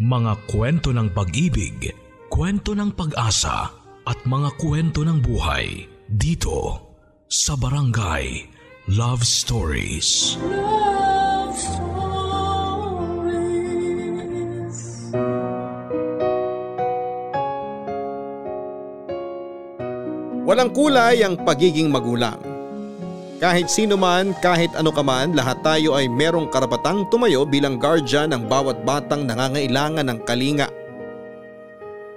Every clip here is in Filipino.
Mga kwento ng pag-ibig, kwento ng pag-asa at mga kwento ng buhay dito sa Barangay Love Stories. Love Stories. Walang kulay ang pagiging magulang. Kahit sino man, kahit ano ka man, lahat tayo ay merong karapatang tumayo bilang guardian ng bawat batang nangangailangan ng kalinga.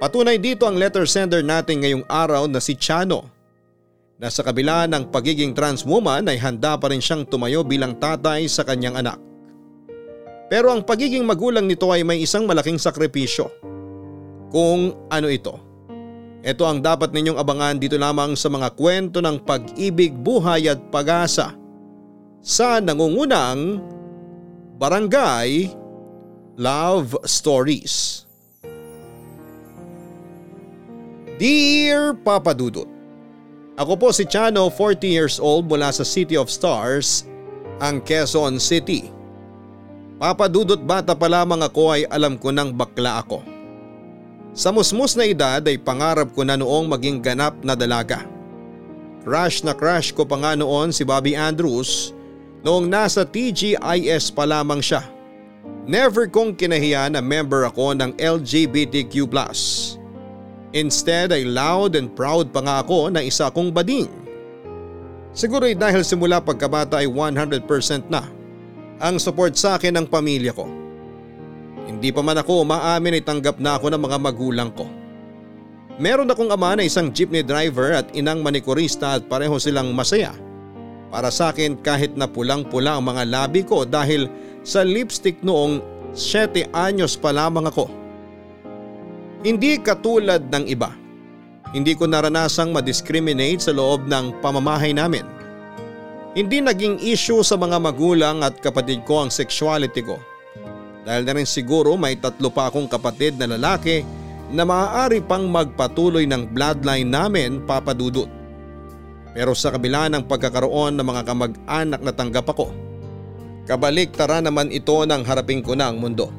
Patunay dito ang letter sender natin ngayong araw na si Chano. Na sa kabila ng pagiging trans woman ay handa pa rin siyang tumayo bilang tatay sa kanyang anak. Pero ang pagiging magulang nito ay may isang malaking sakripisyo. Kung ano ito? Ito ang dapat ninyong abangan dito lamang sa mga kwento ng pag-ibig, buhay at pag-asa sa nangungunang Barangay Love Stories. Dear Papa Dudut, Ako po si Chano, 40 years old mula sa City of Stars, ang Quezon City. Papa Dudut bata pa lamang ako ay alam ko nang bakla ako. Sa musmus na edad ay pangarap ko na noong maging ganap na dalaga. Crush na crush ko pa nga noon si Bobby Andrews noong nasa TGIS pa lamang siya. Never kong kinahiya na member ako ng LGBTQ+. Instead ay loud and proud pa nga ako na isa kong bading. Siguro ay dahil simula pagkabata ay 100% na ang support sa akin ng pamilya ko. Hindi pa man ako umaamin ay tanggap na ako ng mga magulang ko. Meron akong ama na isang jeepney driver at inang manikurista at pareho silang masaya. Para sa akin kahit na pulang-pula ang mga labi ko dahil sa lipstick noong 7 anyos pa lamang ako. Hindi katulad ng iba. Hindi ko naranasang madiscriminate sa loob ng pamamahay namin. Hindi naging issue sa mga magulang at kapatid ko ang sexuality ko. Dahil na rin siguro may tatlo pa akong kapatid na lalaki na maaari pang magpatuloy ng bloodline namin papadudot. Pero sa kabila ng pagkakaroon ng mga kamag-anak na tanggap ako, kabalik tara naman ito ng harapin ko na ang mundo.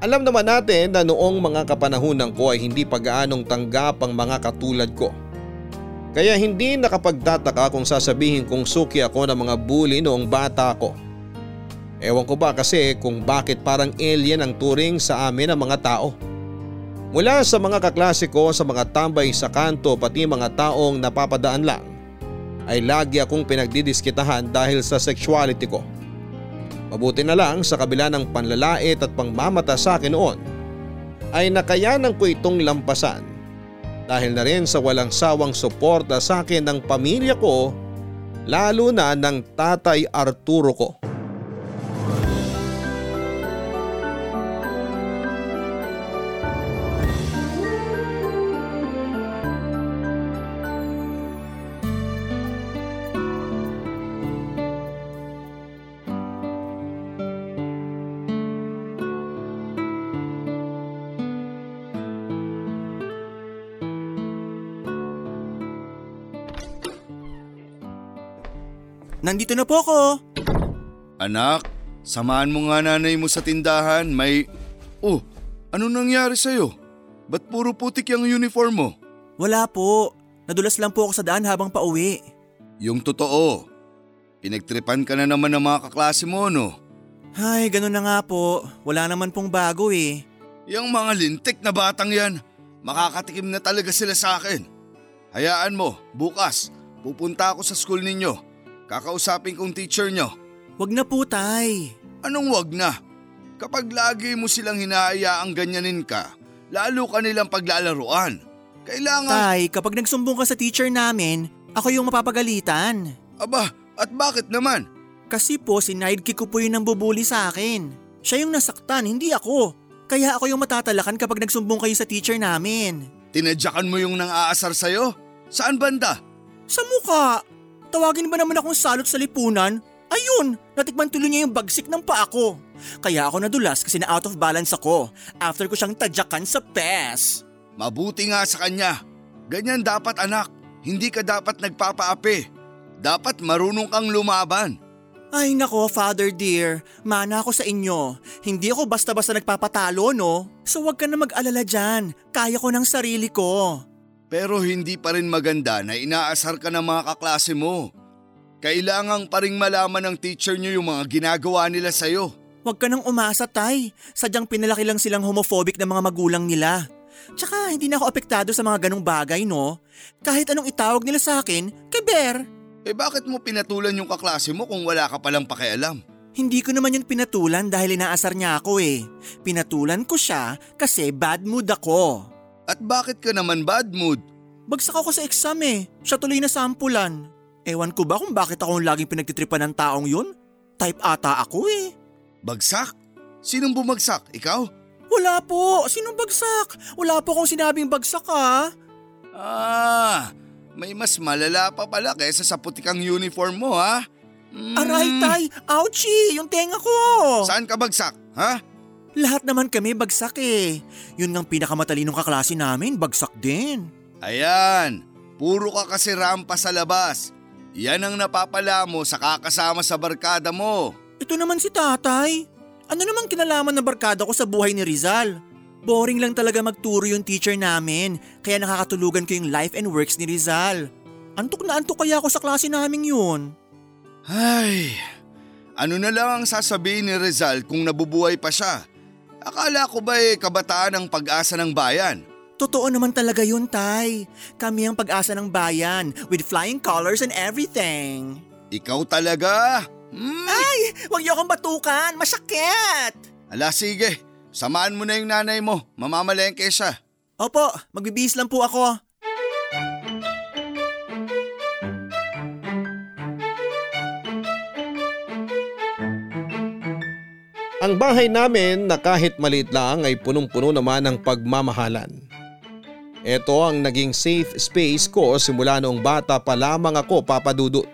Alam naman natin na noong mga kapanahunan ko ay hindi pag-aanong tanggap ang mga katulad ko. Kaya hindi nakapagtataka kung sasabihin kong suki ako ng mga bully noong bata ako. Ewan ko ba kasi kung bakit parang alien ang turing sa amin ang mga tao. Mula sa mga kaklase ko sa mga tambay sa kanto pati mga taong napapadaan lang ay lagi akong pinagdidiskitahan dahil sa sexuality ko. Mabuti na lang sa kabila ng panlalait at pangmamata sa akin noon ay nakayanan ko itong lampasan dahil na rin sa walang sawang suporta sa akin ng pamilya ko lalo na ng tatay Arturo ko. Nandito na po ako. Anak, samahan mo nga nanay mo sa tindahan. May... Oh, ano nangyari sa'yo? Ba't puro putik yung uniform mo? Wala po. Nadulas lang po ako sa daan habang pauwi. Yung totoo. Pinagtripan ka na naman ng mga kaklase mo, no? Ay, ganun na nga po. Wala naman pong bago eh. Yung mga lintik na batang yan, makakatikim na talaga sila sa akin. Hayaan mo, bukas, pupunta ako sa school ninyo. Kakausapin kong teacher nyo. Wag na po, tay. Anong wag na? Kapag lagi mo silang hinahayaang ganyanin ka, lalo ka nilang paglalaruan. Kailangan… Tay, kapag nagsumbong ka sa teacher namin, ako yung mapapagalitan. Aba, at bakit naman? Kasi po si sidekick ko po yung nambubuli sa akin. Siya yung nasaktan, hindi ako. Kaya ako yung matatalakan kapag nagsumbong kayo sa teacher namin. Tinadyakan mo yung nang aasar sa'yo? Saan banda? Sa mukha. Tawagin ba naman akong salot sa lipunan? Ayun, natikman tuloy niya yung bagsik ng paa ko. Kaya ako nadulas kasi na out of balance ako after ko siyang tadyakan sa pes. Mabuti nga sa kanya. Ganyan dapat anak. Hindi ka dapat nagpapaapi. Dapat marunong kang lumaban. Ay nako, Father dear, mana ako sa inyo. Hindi ako basta-basta nagpapatalo, no? So wag ka na mag-alala dyan. Kaya ko ng sarili ko. Pero hindi pa rin maganda na inaasar ka ng mga kaklase mo. Kailangang pa rin malaman ng teacher nyo yung mga ginagawa nila sa'yo. Huwag ka nang umasa, Tay. Sadyang pinalaki lang silang homophobic ng mga magulang nila. Tsaka hindi na ako apektado sa mga ganong bagay, no? Kahit anong itawag nila sa akin, keber. Eh bakit mo pinatulan yung kaklase mo kung wala ka palang pakialam? Hindi ko naman yun pinatulan dahil inaasar niya ako eh. Pinatulan ko siya kasi bad mood ako. At bakit ka naman bad mood? Bagsak ako sa exam eh. Siya tuloy na sampulan. Ewan ko ba kung bakit ako laging pinagtitripan ng taong yun? Type ata ako eh. Bagsak? Sinong bumagsak? Ikaw? Wala po. Sinong bagsak? Wala po akong sinabing bagsak ha. Ah, may mas malala pa pala kaysa sa putikang uniform mo ha? Mm, Aray tay, ouchie, yung tenga ko. Saan ka bagsak? Ha? Lahat naman kami bagsak eh. Yun ng pinakamatalinong kaklase namin, bagsak din. Ayan, puro ka kasi rampa sa labas. Yan ang napapala mo sa kakasama sa barkada mo. Ito naman si tatay. Ano namang kinalaman ng barkada ko sa buhay ni Rizal? Boring lang talaga magturo yung teacher namin, kaya nakakatulugan ko yung life and works ni Rizal. Antok na antok kaya ako sa klase namin yun. Ay, ano na lang ang sasabihin ni Rizal kung nabubuhay pa siya? Akala ko ba eh kabataan ang pag-asa ng bayan? Totoo naman talaga yun, Tay. Kami ang pag-asa ng bayan, with flying colors and everything. Ikaw talaga? Hmm? Ay, huwag niyo akong batukan, masakit! Ala sige, samahan mo na yung nanay mo, mamamalengke siya. Opo, magbibihis lang po ako. Ang bahay namin na kahit maliit lang ay punong-puno naman ng pagmamahalan. Ito ang naging safe space ko simula noong bata pa lamang ako papadudot.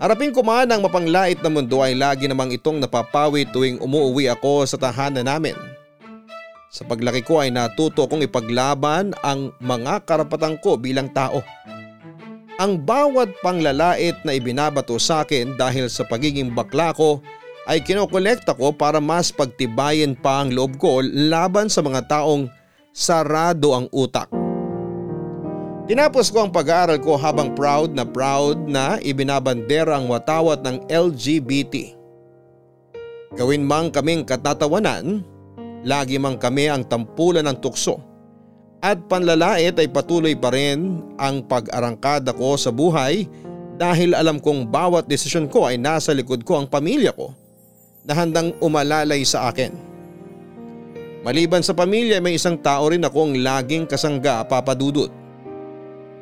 Harapin ko man ang mapanglait na mundo ay lagi namang itong napapawi tuwing umuwi ako sa tahanan namin. Sa paglaki ko ay natuto kong ipaglaban ang mga karapatan ko bilang tao. Ang bawat panglalait na ibinabato sa akin dahil sa pagiging bakla ko ay kinokolekta ko para mas pagtibayin pa ang loob ko laban sa mga taong sarado ang utak. Tinapos ko ang pag-aaral ko habang proud na proud na ibinabandera ang watawat ng LGBT. Gawin mang kaming katatawanan, lagi mang kami ang tampulan ng tukso. At panlalait ay patuloy pa rin ang pag-arangkada ko sa buhay dahil alam kong bawat desisyon ko ay nasa likod ko ang pamilya ko na handang umalalay sa akin. Maliban sa pamilya may isang tao rin akong laging kasangga papadudot.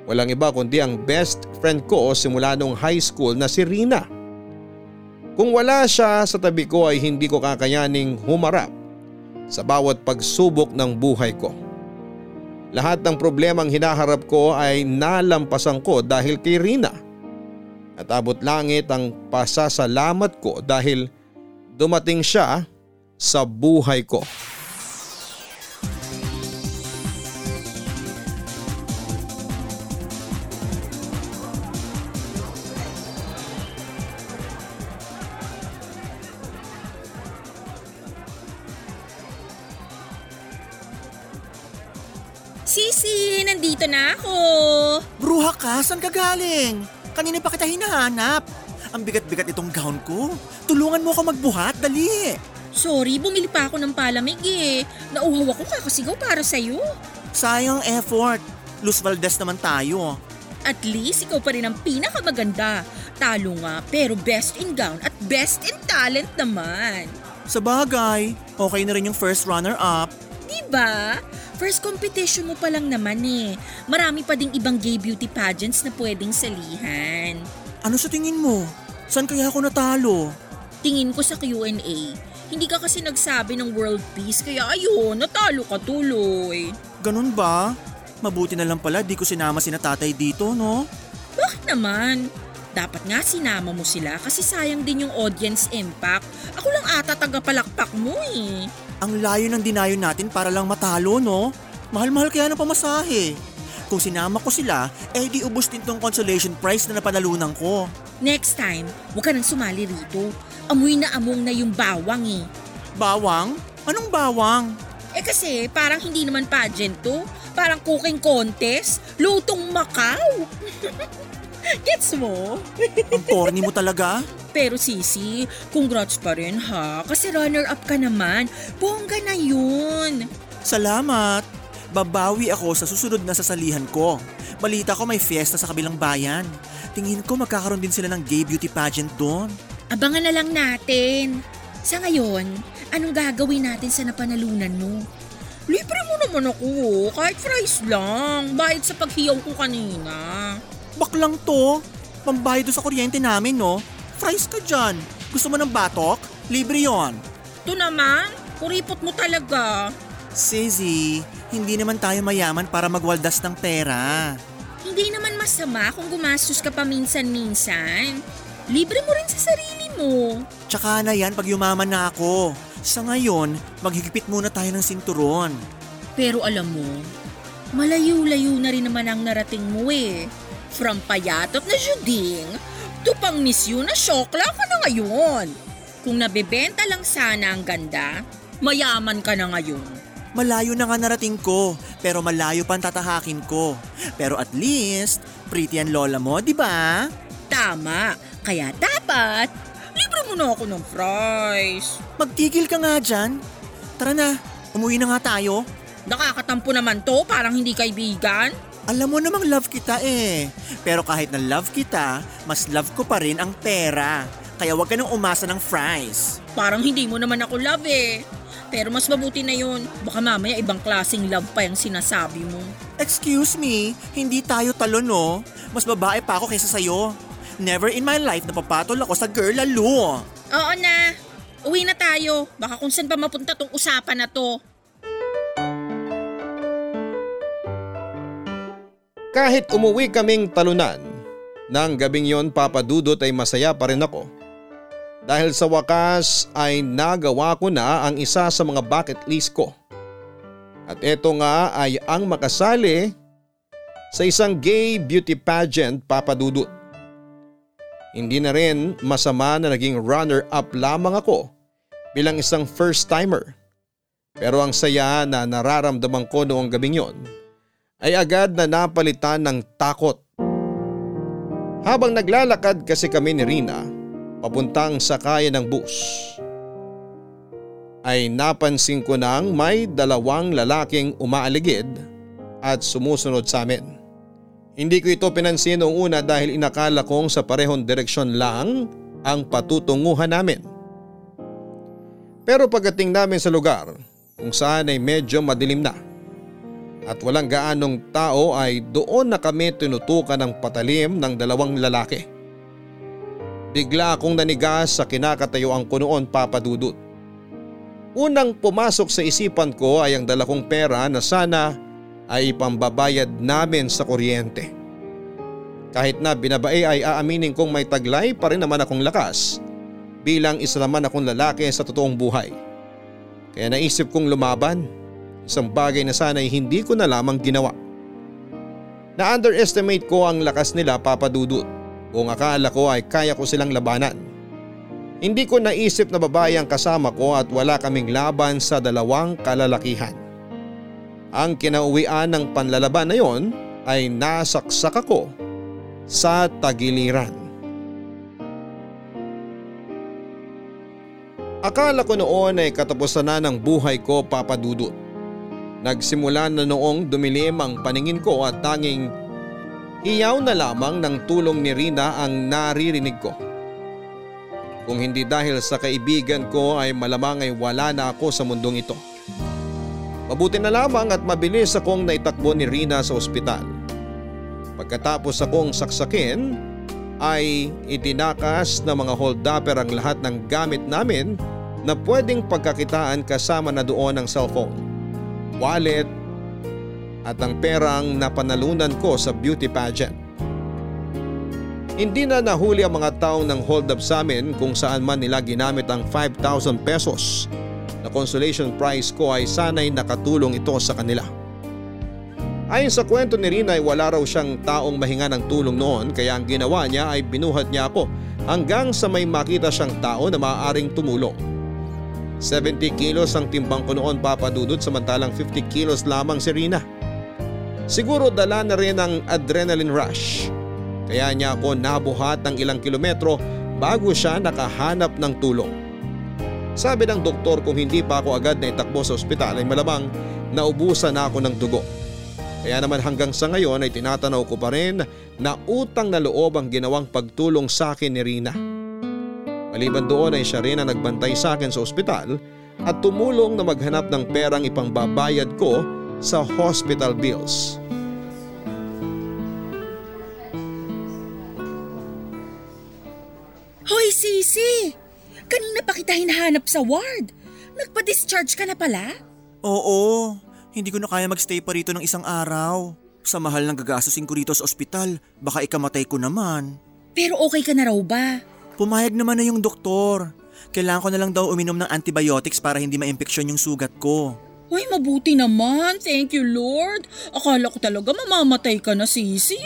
Walang iba kundi ang best friend ko simula nung high school na si Rina. Kung wala siya sa tabi ko ay hindi ko kakayaning humarap sa bawat pagsubok ng buhay ko. Lahat ng problemang hinaharap ko ay nalampasan ko dahil kay Rina. At abot langit ang pasasalamat ko dahil dumating siya sa buhay ko. Sisi, nandito na ako. Bruha ka, saan ka galing? Kanina pa kita hinahanap. Ang bigat-bigat itong gown ko. Tulungan mo ako magbuhat, dali. Sorry, bumili pa ako ng palamig eh. Nauhaw ako kakasigaw para sa'yo. Sayang effort. Luz Valdez naman tayo. At least ikaw pa rin ang pinakamaganda. Talo nga, pero best in gown at best in talent naman. Sa bagay, okay na rin yung first runner-up. Diba? First competition mo pa lang naman eh. Marami pa ding ibang gay beauty pageants na pwedeng salihan. Ano sa tingin mo? Saan kaya ako natalo? Tingin ko sa Q&A, hindi ka kasi nagsabi ng world peace kaya ayun, natalo ka tuloy. Ganun ba? Mabuti na lang pala di ko sinama si tatay dito, no? Bakit naman? Dapat nga sinama mo sila kasi sayang din yung audience impact. Ako lang ata tagapalakpak mo eh. Ang layo ng dinayo natin para lang matalo, no? Mahal-mahal kaya ng pamasahe. Kung sinama ko sila, eh di ubos din tong consolation prize na napanalunan ko. Next time, huwag ka nang sumali rito. Amoy na among na yung bawang eh. Bawang? Anong bawang? Eh kasi parang hindi naman pageant to. Parang cooking contest. Lutong Macau. Gets mo? Ang corny mo talaga? Pero Sisi, congrats pa rin ha. Kasi runner-up ka naman. Bongga na yun. Salamat. Babawi ako sa susunod na sasalihan ko. Balita ko may fiesta sa kabilang bayan. Tingin ko magkakaroon din sila ng gay beauty pageant doon. Abangan na lang natin. Sa ngayon, anong gagawin natin sa napanalunan mo? Libre mo naman ako, kahit fries lang. Bayad sa paghiyaw ko kanina. Baklang to. Pambayad sa kuryente namin, no? Fries ka dyan. Gusto mo ng batok? Libre yon. Ito naman, kuripot mo talaga. Sizzy, hindi naman tayo mayaman para magwaldas ng pera. Hindi naman masama kung gumastos ka pa minsan-minsan. Libre mo rin sa sarili mo. Tsaka na yan pag yumaman na ako. Sa ngayon, maghigpit muna tayo ng sinturon. Pero alam mo, malayo-layo na rin naman ang narating mo eh. From payatot na juding, to pang miss you na syokla ka na ngayon. Kung nabebenta lang sana ang ganda, mayaman ka na ngayon. Malayo na nga narating ko, pero malayo pa ang tatahakin ko. Pero at least, pretty ang lola mo, di ba? Tama, kaya dapat, libre mo na ako ng fries. Magtigil ka nga dyan. Tara na, umuwi na nga tayo. Nakakatampo naman to, parang hindi kaibigan. Alam mo namang love kita eh. Pero kahit na love kita, mas love ko pa rin ang pera. Kaya wag ka nang umasa ng fries. Parang hindi mo naman ako love eh. Pero mas mabuti na yun. Baka mamaya ibang klaseng love pa yung sinasabi mo. Excuse me, hindi tayo talo no? Mas babae pa ako kaysa sa'yo. Never in my life napapatol ako sa girl lalo. Oo na. Uwi na tayo. Baka kung saan pa mapunta tong usapan na to. Kahit umuwi kaming talunan, nang gabing yon papadudot ay masaya pa rin ako. Dahil sa wakas ay nagawa ko na ang isa sa mga bucket list ko. At ito nga ay ang makasali sa isang gay beauty pageant papadudot. Hindi na rin masama na naging runner-up lamang ako bilang isang first timer. Pero ang saya na nararamdaman ko noong gabing yon ay agad na napalitan ng takot. Habang naglalakad kasi kami ni Rina papuntang sakayan ng bus ay napansin ko nang may dalawang lalaking umaaligid at sumusunod sa amin. Hindi ko ito pinansin noong una dahil inakala kong sa parehong direksyon lang ang patutunguhan namin. Pero pagdating namin sa lugar kung saan ay medyo madilim na at walang gaanong tao ay doon na kami tinutukan ng patalim ng dalawang lalaki. Bigla akong nanigas sa kinakatayuan ko noon papadudot. Unang pumasok sa isipan ko ay ang dala pera na sana ay ipambabayad namin sa kuryente. Kahit na binabae ay aaminin kong may taglay pa rin naman akong lakas bilang isa naman akong lalaki sa totoong buhay. Kaya naisip kong lumaban, isang bagay na sana ay hindi ko na lamang ginawa. Na-underestimate ko ang lakas nila papadudot kung akala ko ay kaya ko silang labanan. Hindi ko naisip na babae ang kasama ko at wala kaming laban sa dalawang kalalakihan. Ang kinauwian ng panlalaban na yon ay nasaksak ako sa tagiliran. Akala ko noon ay katapusan na ng buhay ko papadudot. Nagsimula na noong dumilim ang paningin ko at tanging hiyaw na lamang ng tulong ni Rina ang naririnig ko. Kung hindi dahil sa kaibigan ko ay malamang ay wala na ako sa mundong ito. Mabuti na lamang at mabilis akong naitakbo ni Rina sa ospital. Pagkatapos akong saksakin ay itinakas ng mga holdupper ang lahat ng gamit namin na pwedeng pagkakitaan kasama na doon ang cellphone, wallet at ang perang napanalunan ko sa beauty pageant. Hindi na nahuli ang mga taong ng hold up sa amin kung saan man nila ginamit ang 5,000 pesos na consolation prize ko ay sanay nakatulong ito sa kanila. Ayon sa kwento ni Rina ay wala raw siyang taong mahinga ng tulong noon kaya ang ginawa niya ay binuhat niya ako hanggang sa may makita siyang tao na maaaring tumulong. 70 kilos ang timbang ko noon papadudod samantalang 50 kilos lamang si Rina. Siguro dala na rin ang adrenaline rush. Kaya niya ako nabuhat ng ilang kilometro bago siya nakahanap ng tulong. Sabi ng doktor kung hindi pa ako agad na itakbo sa ospital ay malamang naubusan na ako ng dugo. Kaya naman hanggang sa ngayon ay tinatanaw ko pa rin na utang na loob ang ginawang pagtulong sa akin ni Rina. Maliban doon ay siya rin ang nagbantay sa akin sa ospital at tumulong na maghanap ng perang ipangbabayad ko sa hospital bills. Hoy Sisi! Kanina pa kita hinahanap sa ward. Nagpa-discharge ka na pala? Oo, hindi ko na kaya magstay pa rito ng isang araw. Sa mahal ng gagastusin ko rito sa ospital, baka ikamatay ko naman. Pero okay ka na raw ba? Pumayag naman na yung doktor. Kailangan ko na lang daw uminom ng antibiotics para hindi ma-infeksyon yung sugat ko. Uy, mabuti naman. Thank you, Lord. Akala ko talaga mamamatay ka na, Sisi.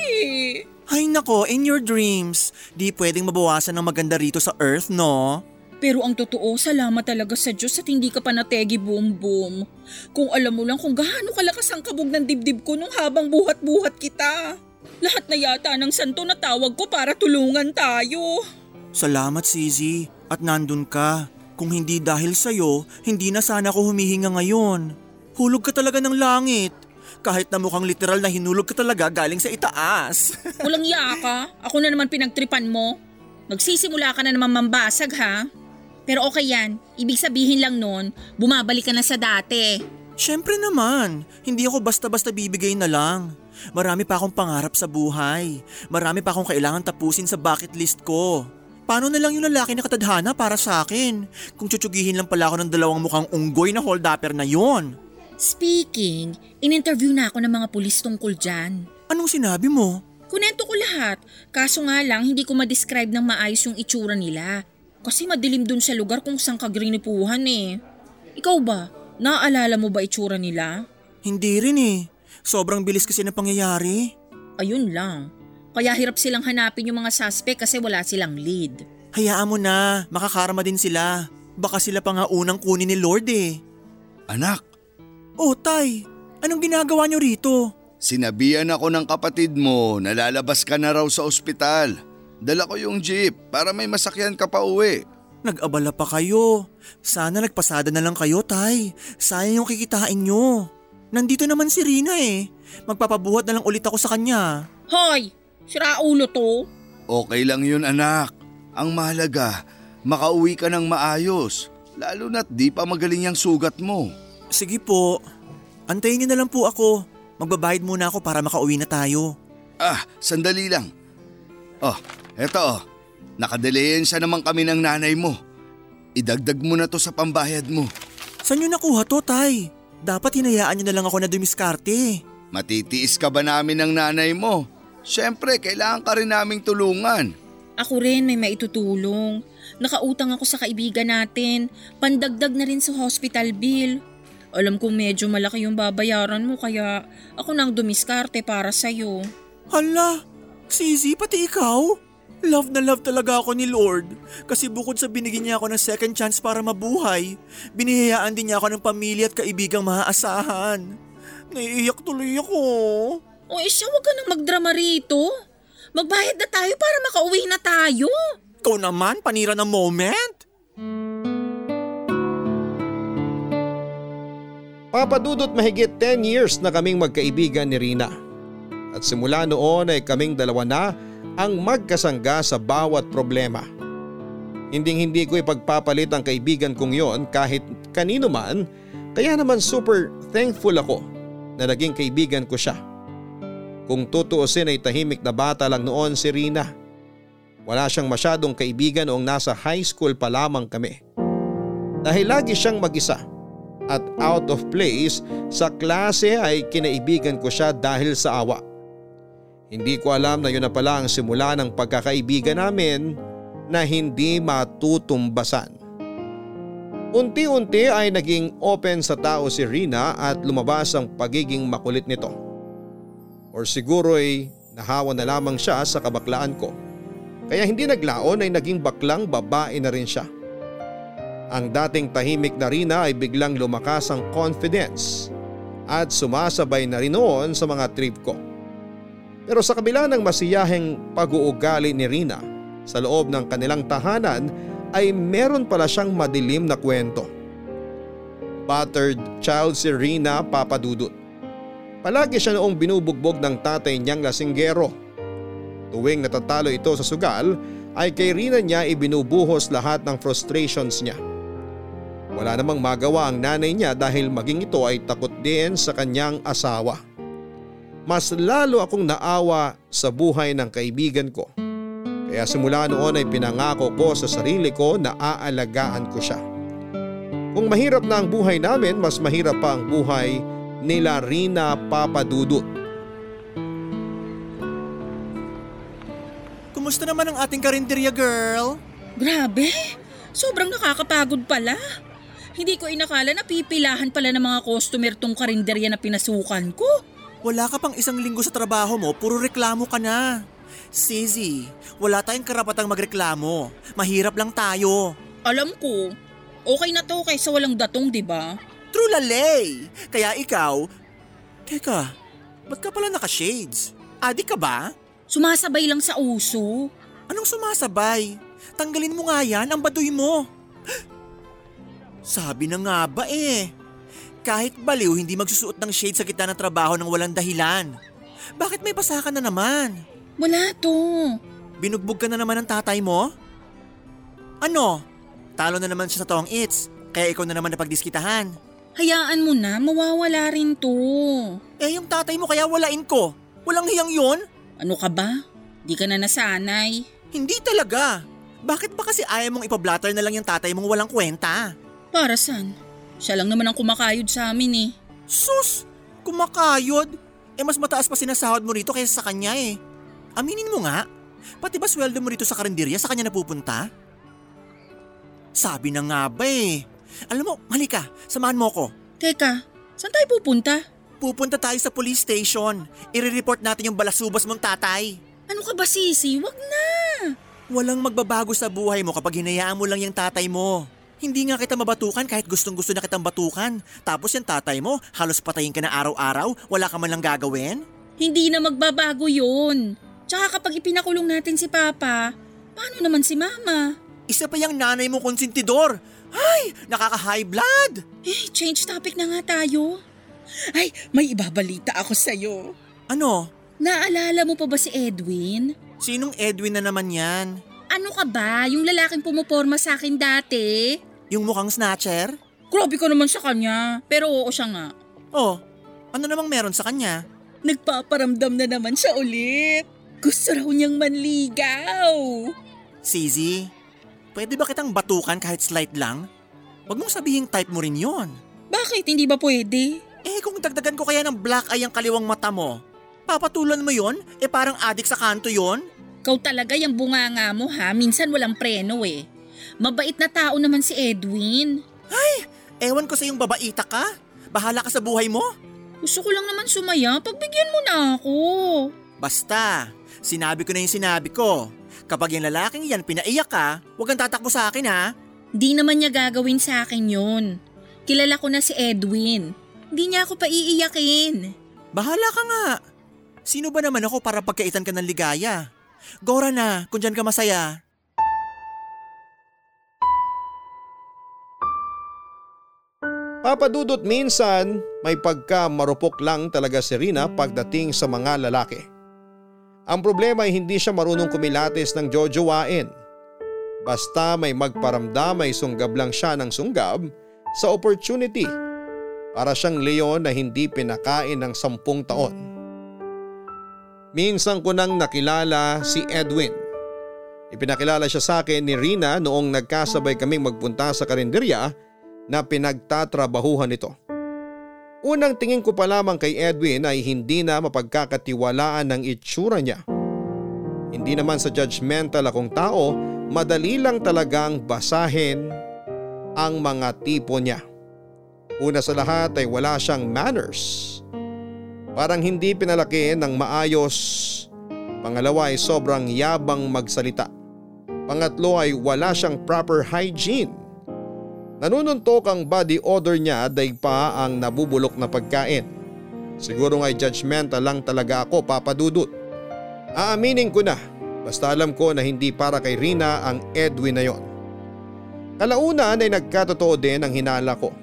Ay nako, in your dreams. Di pwedeng mabawasan ng maganda rito sa earth, no? Pero ang totoo, salamat talaga sa Diyos at hindi ka pa nategi boom boom. Kung alam mo lang kung gaano kalakas ang kabog ng dibdib ko nung habang buhat-buhat kita. Lahat na yata ng santo na tawag ko para tulungan tayo. Salamat, Sizi. At nandun ka. Kung hindi dahil sa'yo, hindi na sana ako humihinga ngayon. Hulog ka talaga ng langit. Kahit na mukhang literal na hinulog ka talaga galing sa itaas. Walang iya ka. Ako na naman pinagtripan mo. Magsisimula ka na naman mambasag ha. Pero okay yan. Ibig sabihin lang nun, bumabalik ka na sa dati. Siyempre naman, hindi ako basta-basta bibigay na lang. Marami pa akong pangarap sa buhay. Marami pa akong kailangan tapusin sa bucket list ko. Paano na lang yung lalaki na katadhana para sa akin? Kung tsutsugihin lang pala ako ng dalawang mukhang unggoy na hold-upper na yon. Speaking, in-interview na ako ng mga pulis tungkol dyan. Anong sinabi mo? Kunento ko lahat, kaso nga lang hindi ko ma-describe ng maayos yung itsura nila. Kasi madilim dun sa lugar kung saan kagrinipuhan eh. Ikaw ba, naaalala mo ba itsura nila? Hindi rin eh. Sobrang bilis kasi na pangyayari. Ayun lang. Kaya hirap silang hanapin yung mga suspect kasi wala silang lead. Hayaan mo na, makakarama din sila. Baka sila pa nga unang kunin ni Lord eh. Anak, Oh, Tay, anong ginagawa niyo rito? sinabihan ako ng kapatid mo na lalabas ka na raw sa ospital. Dala ko yung jeep para may masakyan ka pa uwi. Nag-abala pa kayo. Sana nagpasada na lang kayo, Tay. Sayang yung kikitain nyo. Nandito naman si Rina eh. Magpapabuhat na lang ulit ako sa kanya. Hoy! Sira ulo to. Okay lang yun anak. Ang mahalaga, makauwi ka ng maayos. Lalo na't di pa magaling yung sugat mo. Sige po. Antayin niyo na lang po ako. Magbabayad muna ako para makauwi na tayo. Ah, sandali lang. Oh, eto oh. Nakadeliensya naman kami ng nanay mo. Idagdag mo na to sa pambayad mo. Saan niyo nakuha to, Tay? Dapat hinayaan niyo na lang ako na dumiskarte. Matitiis ka ba namin ng nanay mo? Siyempre, kailangan ka rin naming tulungan. Ako rin may maitutulong. Nakautang ako sa kaibigan natin. Pandagdag na rin sa hospital bill. Alam kong medyo malaki yung babayaran mo kaya ako nang dumiskarte para sa'yo. Hala, Sisi, pati ikaw? Love na love talaga ako ni Lord. Kasi bukod sa binigyan niya ako ng second chance para mabuhay, binihayaan din niya ako ng pamilya at kaibigang maaasahan. Naiiyak tuloy ako. O siya, huwag ka nang magdrama rito. Magbayad na tayo para makauwi na tayo. Ikaw naman, panira ng moment. Papadudot mahigit 10 years na kaming magkaibigan ni Rina. At simula noon ay kaming dalawa na ang magkasangga sa bawat problema. Hinding hindi ko ipagpapalit ang kaibigan kong yon kahit kanino man kaya naman super thankful ako na naging kaibigan ko siya. Kung tutuusin ay tahimik na bata lang noon si Rina. Wala siyang masyadong kaibigan noong nasa high school pa lamang kami. Dahil lagi siyang mag-isa at out of place sa klase ay kinaibigan ko siya dahil sa awa. Hindi ko alam na yun na pala ang simula ng pagkakaibigan namin na hindi matutumbasan. Unti-unti ay naging open sa tao si Rina at lumabas ang pagiging makulit nito. Or siguro ay nahawa na lamang siya sa kabaklaan ko. Kaya hindi naglaon ay naging baklang babae na rin siya. Ang dating tahimik na Rina ay biglang lumakas ang confidence at sumasabay na rin noon sa mga trip ko. Pero sa kabila ng masiyaheng pag-uugali ni Rina sa loob ng kanilang tahanan ay meron pala siyang madilim na kwento. Battered child si Rina papadudot. Palagi siya noong binubugbog ng tatay niyang lasinggero. Tuwing natatalo ito sa sugal ay kay Rina niya ibinubuhos lahat ng frustrations niya. Wala namang magawa ang nanay niya dahil maging ito ay takot din sa kanyang asawa. Mas lalo akong naawa sa buhay ng kaibigan ko. Kaya simula noon ay pinangako ko sa sarili ko na aalagaan ko siya. Kung mahirap na ang buhay namin, mas mahirap pa ang buhay nila Rina Papadudut. Kumusta naman ang ating karinderya girl? Grabe, sobrang nakakapagod pala. Hindi ko inakala na pipilahan pala ng mga customer tong karinderya na pinasukan ko. Wala ka pang isang linggo sa trabaho mo, puro reklamo ka na. Sisi, wala tayong karapatang magreklamo. Mahirap lang tayo. Alam ko, okay na to kaysa walang datong, di ba? True lalay. Kaya ikaw, teka, ba't ka pala naka-shades? Adi ka ba? Sumasabay lang sa uso. Anong sumasabay? Tanggalin mo nga yan, ang baduy mo. Sabi na nga ba eh. Kahit baliw, hindi magsusuot ng shade sa gitna ng trabaho ng walang dahilan. Bakit may pasakan na naman? Wala to. Binugbog ka na naman ng tatay mo? Ano? Talo na naman siya sa tong its, kaya ikaw na naman napagdiskitahan. Hayaan mo na, mawawala rin to. Eh yung tatay mo kaya walain ko. Walang hiyang yon? Ano ka ba? Di ka na nasanay. Hindi talaga. Bakit ba kasi ayaw mong ipablatter na lang yung tatay mong walang kwenta? Para saan? Siya lang naman ang kumakayod sa amin eh. Sus! Kumakayod? Eh mas mataas pa sinasahod mo rito kaysa sa kanya eh. Aminin mo nga, pati ba sweldo mo rito sa karinderya sa kanya napupunta? Sabi na nga ba eh. Alam mo, halika, samahan mo ko. Teka, saan tayo pupunta? Pupunta tayo sa police station. I-report natin yung balasubas mong tatay. Ano ka ba sisi? Wag na! Walang magbabago sa buhay mo kapag hinayaan mo lang yung tatay mo. Hindi nga kita mabatukan kahit gustong gusto na kitang batukan. Tapos yung tatay mo, halos patayin ka na araw-araw, wala ka man lang gagawin? Hindi na magbabago yun. Tsaka kapag ipinakulong natin si Papa, paano naman si Mama? Isa pa yung nanay mo konsentidor. Ay, nakaka-high blood. Eh, change topic na nga tayo. Ay, may ibabalita ako sa'yo. Ano? Naalala mo pa ba si Edwin? Sinong Edwin na naman yan? Ano ka ba? Yung lalaking pumuporma sa akin dati? Yung mukhang snatcher? Grabe ka naman sa kanya. Pero oo siya nga. Oh, ano namang meron sa kanya? Nagpaparamdam na naman siya ulit. Gusto raw niyang manligaw. Sizi, pwede ba kitang batukan kahit slight lang? Huwag mong sabihin type mo rin yon. Bakit hindi ba pwede? Eh kung dagdagan ko kaya ng black eye ang kaliwang mata mo, papatulan mo yon? Eh parang adik sa kanto yon? Ikaw talaga yung bunganga mo ha. Minsan walang preno eh. Mabait na tao naman si Edwin. Ay, ewan ko sa yung babaita ka. Bahala ka sa buhay mo. Gusto ko lang naman sumaya. Pagbigyan mo na ako. Basta, sinabi ko na yung sinabi ko. Kapag yung lalaking yan pinaiyak ka, huwag kang tatakbo sa akin ha. Di naman niya gagawin sa akin yun. Kilala ko na si Edwin. Hindi niya ako paiiyakin. Bahala ka nga. Sino ba naman ako para pagkaitan ka ng ligaya? Gora na, kung dyan ka masaya. Papadudot minsan may pagka marupok lang talaga si Rina pagdating sa mga lalaki. Ang problema ay hindi siya marunong kumilatis ng jojowain. Basta may magparamdam ay sunggab lang siya ng sunggab sa opportunity para siyang leon na hindi pinakain ng sampung taon. Minsan ko nang nakilala si Edwin. Ipinakilala siya sa akin ni Rina noong nagkasabay kaming magpunta sa karinderya na pinagtatrabahuhan nito. Unang tingin ko pa lamang kay Edwin ay hindi na mapagkakatiwalaan ng itsura niya. Hindi naman sa judgmental akong tao, madali lang talagang basahin ang mga tipo niya. Una sa lahat ay wala siyang manners. Parang hindi pinalaki ng maayos. Pangalawa ay sobrang yabang magsalita. Pangatlo ay wala siyang proper hygiene. Nanununtok ang body odor niya daig pa ang nabubulok na pagkain. Siguro nga'y judgmental lang talaga ako papadudot. Aaminin ko na basta alam ko na hindi para kay Rina ang Edwin na yon. Kalaunan ay nagkatotoo din ang hinala ko.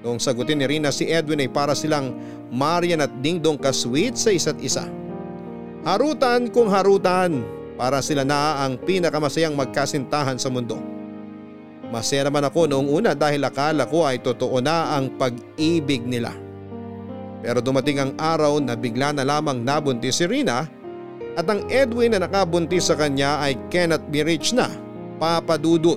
Noong sagutin ni Rina si Edwin ay para silang Marian at Dingdong kasweet sa isa't isa. Harutan kung harutan para sila na ang pinakamasayang magkasintahan sa mundo. Masaya naman ako noong una dahil akala ko ay totoo na ang pag-ibig nila. Pero dumating ang araw na bigla na lamang nabuntis si Rina at ang Edwin na nakabuntis sa kanya ay cannot be reached na, papadudot.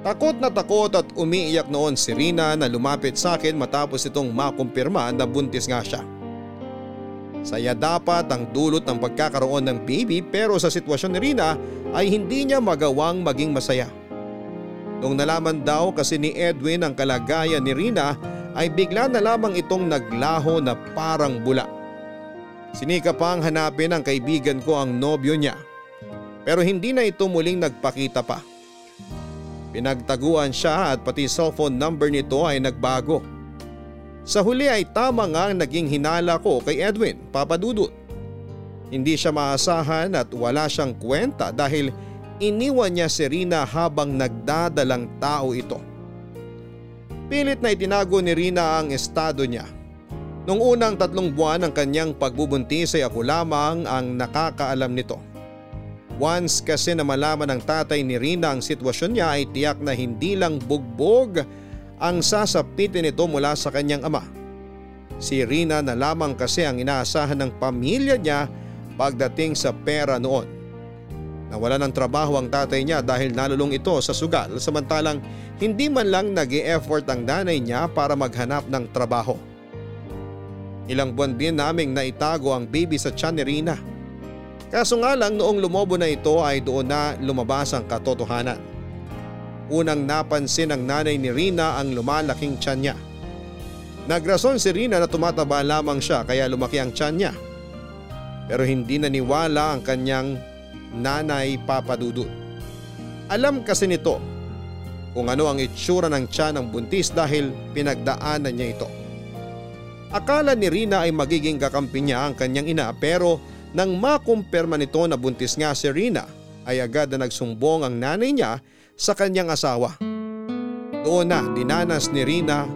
Takot na takot at umiiyak noon si Rina na lumapit sa akin matapos itong makumpirma na buntis nga siya. Saya dapat ang dulot ng pagkakaroon ng baby pero sa sitwasyon ni Rina ay hindi niya magawang maging masaya. Nung nalaman daw kasi ni Edwin ang kalagayan ni Rina ay bigla na lamang itong naglaho na parang bula. Sinika pang hanapin ng kaibigan ko ang nobyo niya pero hindi na ito muling nagpakita pa. Pinagtaguan siya at pati cellphone number nito ay nagbago. Sa huli ay tama nga ang naging hinala ko kay Edwin, papadudot. Hindi siya maasahan at wala siyang kwenta dahil iniwan niya si Rina habang nagdadalang tao ito. Pilit na itinago ni Rina ang estado niya. Nung unang tatlong buwan ng kanyang pagbubuntis ay ako lamang ang nakakaalam nito. Once kasi na malaman ng tatay ni Rina ang sitwasyon niya ay tiyak na hindi lang bugbog ang sasapitin nito mula sa kanyang ama. Si Rina na lamang kasi ang inaasahan ng pamilya niya pagdating sa pera noon. Nawala ng trabaho ang tatay niya dahil nalulong ito sa sugal samantalang hindi man lang nag effort ang nanay niya para maghanap ng trabaho. Ilang buwan din naming naitago ang baby sa tiyan ni Rina. Kaso nga lang noong lumobo na ito ay doon na lumabas ang katotohanan. Unang napansin ng nanay ni Rina ang lumalaking tiyan niya. Nagrason si Rina na tumataba lamang siya kaya lumaki ang tiyan niya. Pero hindi naniwala ang kanyang nanay papadudot. Alam kasi nito kung ano ang itsura ng tiyan ng buntis dahil pinagdaanan niya ito. Akala ni Rina ay magiging kakampi niya ang kanyang ina pero nang makumpirma nito na buntis nga si Rina ay agad na nagsumbong ang nanay niya sa kanyang asawa. Doon na dinanas ni Rina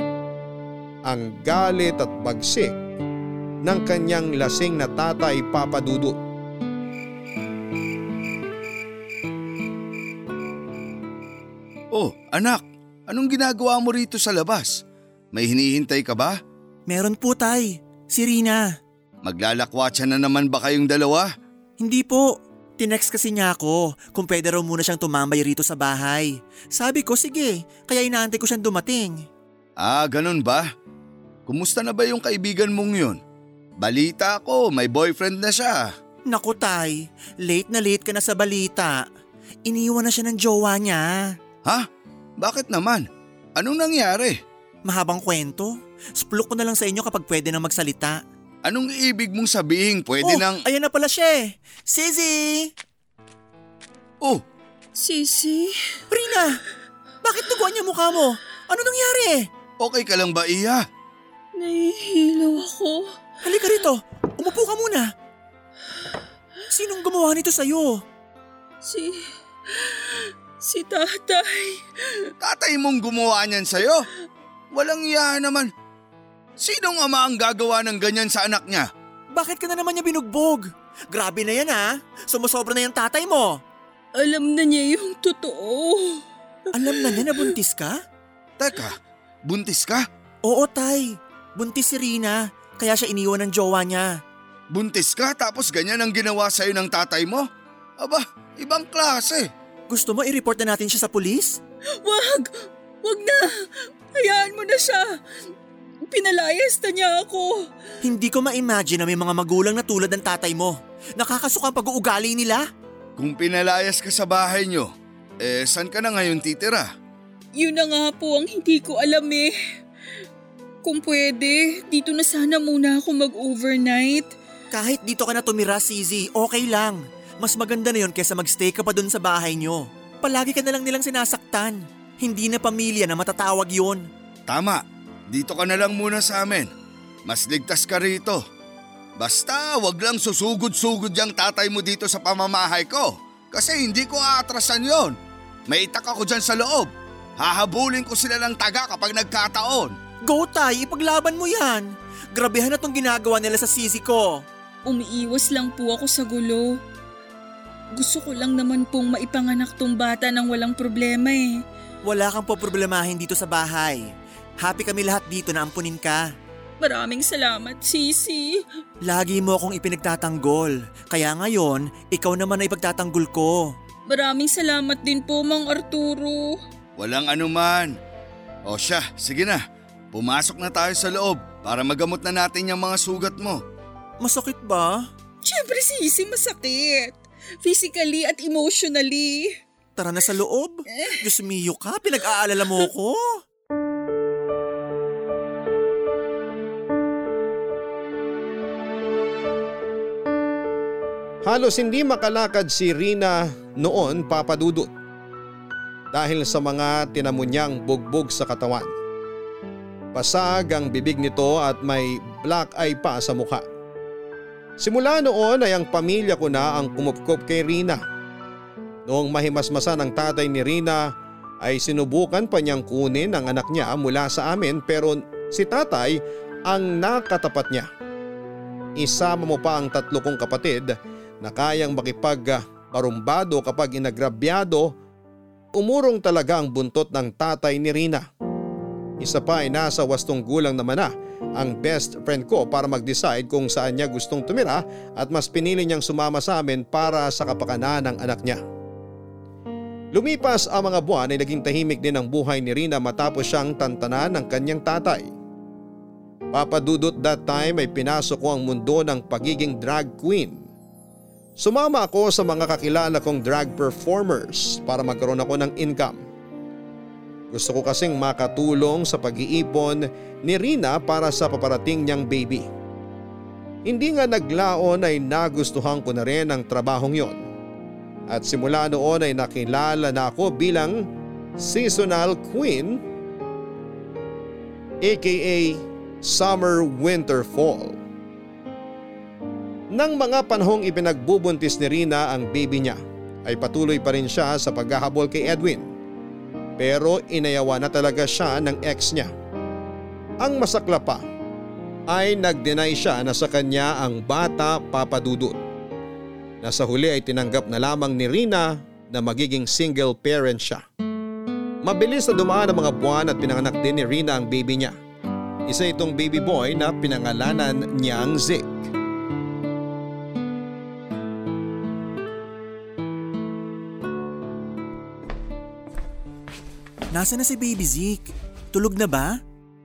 ang galit at bagsik ng kanyang lasing na tatay papadudot. Oh, anak, anong ginagawa mo rito sa labas? May hinihintay ka ba? Meron po tay, si Rina. Maglalakwatsa na naman ba kayong dalawa? Hindi po. Tinext kasi niya ako kung pwede raw muna siyang tumambay rito sa bahay. Sabi ko sige, kaya inaantay ko siyang dumating. Ah, ganun ba? Kumusta na ba yung kaibigan mong yun? Balita ko, may boyfriend na siya. Naku tay, late na late ka na sa balita. Iniwan na siya ng jowa niya. Ha? Bakit naman? Anong nangyari? Mahabang kwento. Spluk ko na lang sa inyo kapag pwede na magsalita. Anong ibig mong sabihin pwede oh, nang… ayan na pala siya eh. Sisi! Oh, Sisi? Rina! Bakit duguan niya mukha mo? Ano nangyari? okay ka lang ba iya? Nahihilaw ako. Halika rito. Umupo ka muna. Sinong gumawa nito sa'yo? Si... Si tatay. Tatay mong gumawa niyan sa'yo? Walang iya naman. Sinong ama ang gagawa ng ganyan sa anak niya? Bakit ka na naman niya binugbog? Grabe na yan ha. Sumusobra na yung tatay mo. Alam na niya yung totoo. Alam na niya na buntis ka? Teka, buntis ka? Oo tay. Buntis si Rina. Kaya siya iniwan ng jowa niya. Buntis ka tapos ganyan ang ginawa sa'yo ng tatay mo? Aba, ibang klase. Gusto mo i-report na natin siya sa pulis? Wag! Wag na! Hayaan mo na siya! Pinalayas na niya ako. Hindi ko ma-imagine na may mga magulang na tulad ng tatay mo. Nakakasuka ang pag-uugali nila. Kung pinalayas ka sa bahay nyo, eh saan ka na ngayon titira? Yun na nga po ang hindi ko alam eh. Kung pwede, dito na sana muna ako mag-overnight. Kahit dito ka na tumira, CZ, okay lang. Mas maganda na yon kesa magstay ka pa dun sa bahay nyo. Palagi ka na lang nilang sinasaktan. Hindi na pamilya na matatawag yon. Tama, dito ka na lang muna sa amin. Mas ligtas ka rito. Basta wag lang susugod-sugod yung tatay mo dito sa pamamahay ko. Kasi hindi ko aatrasan yon. May itak ako dyan sa loob. Hahabulin ko sila ng taga kapag nagkataon. Go tay, ipaglaban mo yan. Grabehan na tong ginagawa nila sa sisi ko. Umiiwas lang po ako sa gulo. Gusto ko lang naman pong maipanganak tong bata ng walang problema eh. Wala kang po problemahin dito sa bahay. Happy kami lahat dito na ampunin ka. Maraming salamat, Sisi. Lagi mo akong ipinagtatanggol. Kaya ngayon, ikaw naman ay ipagtatanggol ko. Maraming salamat din po, Mang Arturo. Walang anuman. O siya, sige na. Pumasok na tayo sa loob para magamot na natin yung mga sugat mo. Masakit ba? Siyempre, Sisi, masakit. Physically at emotionally. Tara na sa loob. Diyos mio ka, pinag-aalala mo ko. Halos hindi makalakad si Rina noon papadudot dahil sa mga tinamunyang bugbog sa katawan. Pasag ang bibig nito at may black eye pa sa mukha. Simula noon ay ang pamilya ko na ang kumupkop kay Rina. Noong mahimasmasan ang tatay ni Rina ay sinubukan pa niyang kunin ang anak niya mula sa amin pero si tatay ang nakatapat niya. Isama mo pa ang tatlo kong kapatid na kayang makipagbarumbado kapag inagrabyado, umurong talaga ang buntot ng tatay ni Rina. Isa pa ay nasa wastong gulang naman na ang best friend ko para mag-decide kung saan niya gustong tumira at mas pinili niyang sumama sa amin para sa kapakanan ng anak niya. Lumipas ang mga buwan ay naging tahimik din ang buhay ni Rina matapos siyang tantanan ng kanyang tatay. Papadudot that time ay pinasok ko ang mundo ng pagiging drag queen. Sumama ako sa mga kakilala kong drag performers para magkaroon ako ng income. Gusto ko kasing makatulong sa pag-iipon ni Rina para sa paparating niyang baby. Hindi nga naglaon ay nagustuhan ko na rin ang trabahong yon. At simula noon ay nakilala na ako bilang seasonal queen aka summer winter fall. Nang mga panahong ipinagbubuntis ni Rina ang baby niya ay patuloy pa rin siya sa paghahabol kay Edwin pero inayawa na talaga siya ng ex niya. Ang masakla pa ay nag-deny siya na sa kanya ang bata papadudot. Nasa huli ay tinanggap na lamang ni Rina na magiging single parent siya. Mabilis na dumaan ang mga buwan at pinanganak din ni Rina ang baby niya. Isa itong baby boy na pinangalanan niyang Zik. Nasaan na si Baby Zeke? Tulog na ba?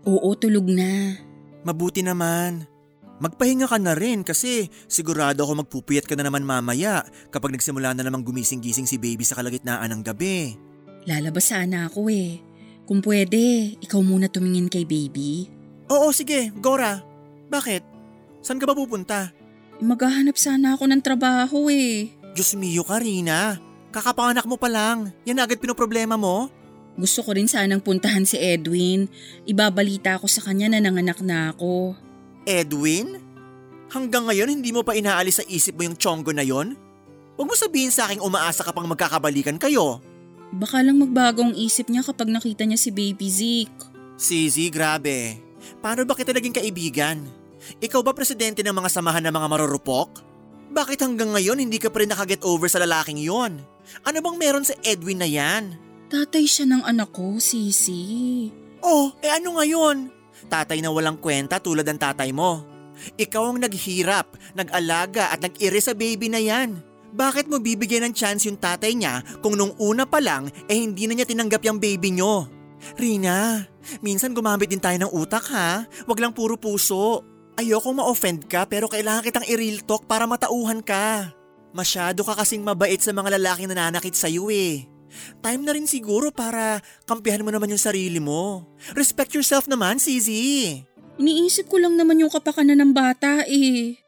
Oo, tulog na. Mabuti naman. Magpahinga ka na rin kasi sigurado ako magpupuyat ka na naman mamaya kapag nagsimula na namang gumising-gising si baby sa kalagitnaan ng gabi. Lalabas sana ako eh. Kung pwede, ikaw muna tumingin kay baby. Oo, sige, Gora. Bakit? Saan ka ba pupunta? Maghahanap sana ako ng trabaho eh. Diyos mio ka, Rina. Kakapanganak mo pa lang. Yan agad pinoproblema mo? Gusto ko rin sanang puntahan si Edwin. Ibabalita ko sa kanya na nanganak na ako. Edwin? Hanggang ngayon hindi mo pa inaalis sa isip mo yung chonggo na yon? Huwag mo sabihin sa aking umaasa ka pang magkakabalikan kayo. Baka lang magbagong isip niya kapag nakita niya si Baby Zeke. Sizi, grabe. Paano ba kita naging kaibigan? Ikaw ba presidente ng mga samahan ng mga marurupok? Bakit hanggang ngayon hindi ka pa rin nakaget over sa lalaking yon? Ano bang meron sa Edwin na yan? Tatay siya ng anak ko, Sisi. Oh, eh ano ngayon? Tatay na walang kwenta tulad ng tatay mo. Ikaw ang naghirap, nag-alaga at nag-ire sa baby na yan. Bakit mo bibigyan ng chance yung tatay niya kung nung una pa lang eh hindi na niya tinanggap yung baby nyo? Rina, minsan gumamit din tayo ng utak ha. Wag lang puro puso. Ayokong ma-offend ka pero kailangan kitang i-real talk para matauhan ka. Masyado ka kasing mabait sa mga lalaking nananakit sa'yo eh. Time na rin siguro para kampihan mo naman yung sarili mo. Respect yourself naman, Sizi. Iniisip ko lang naman yung kapakanan ng bata eh.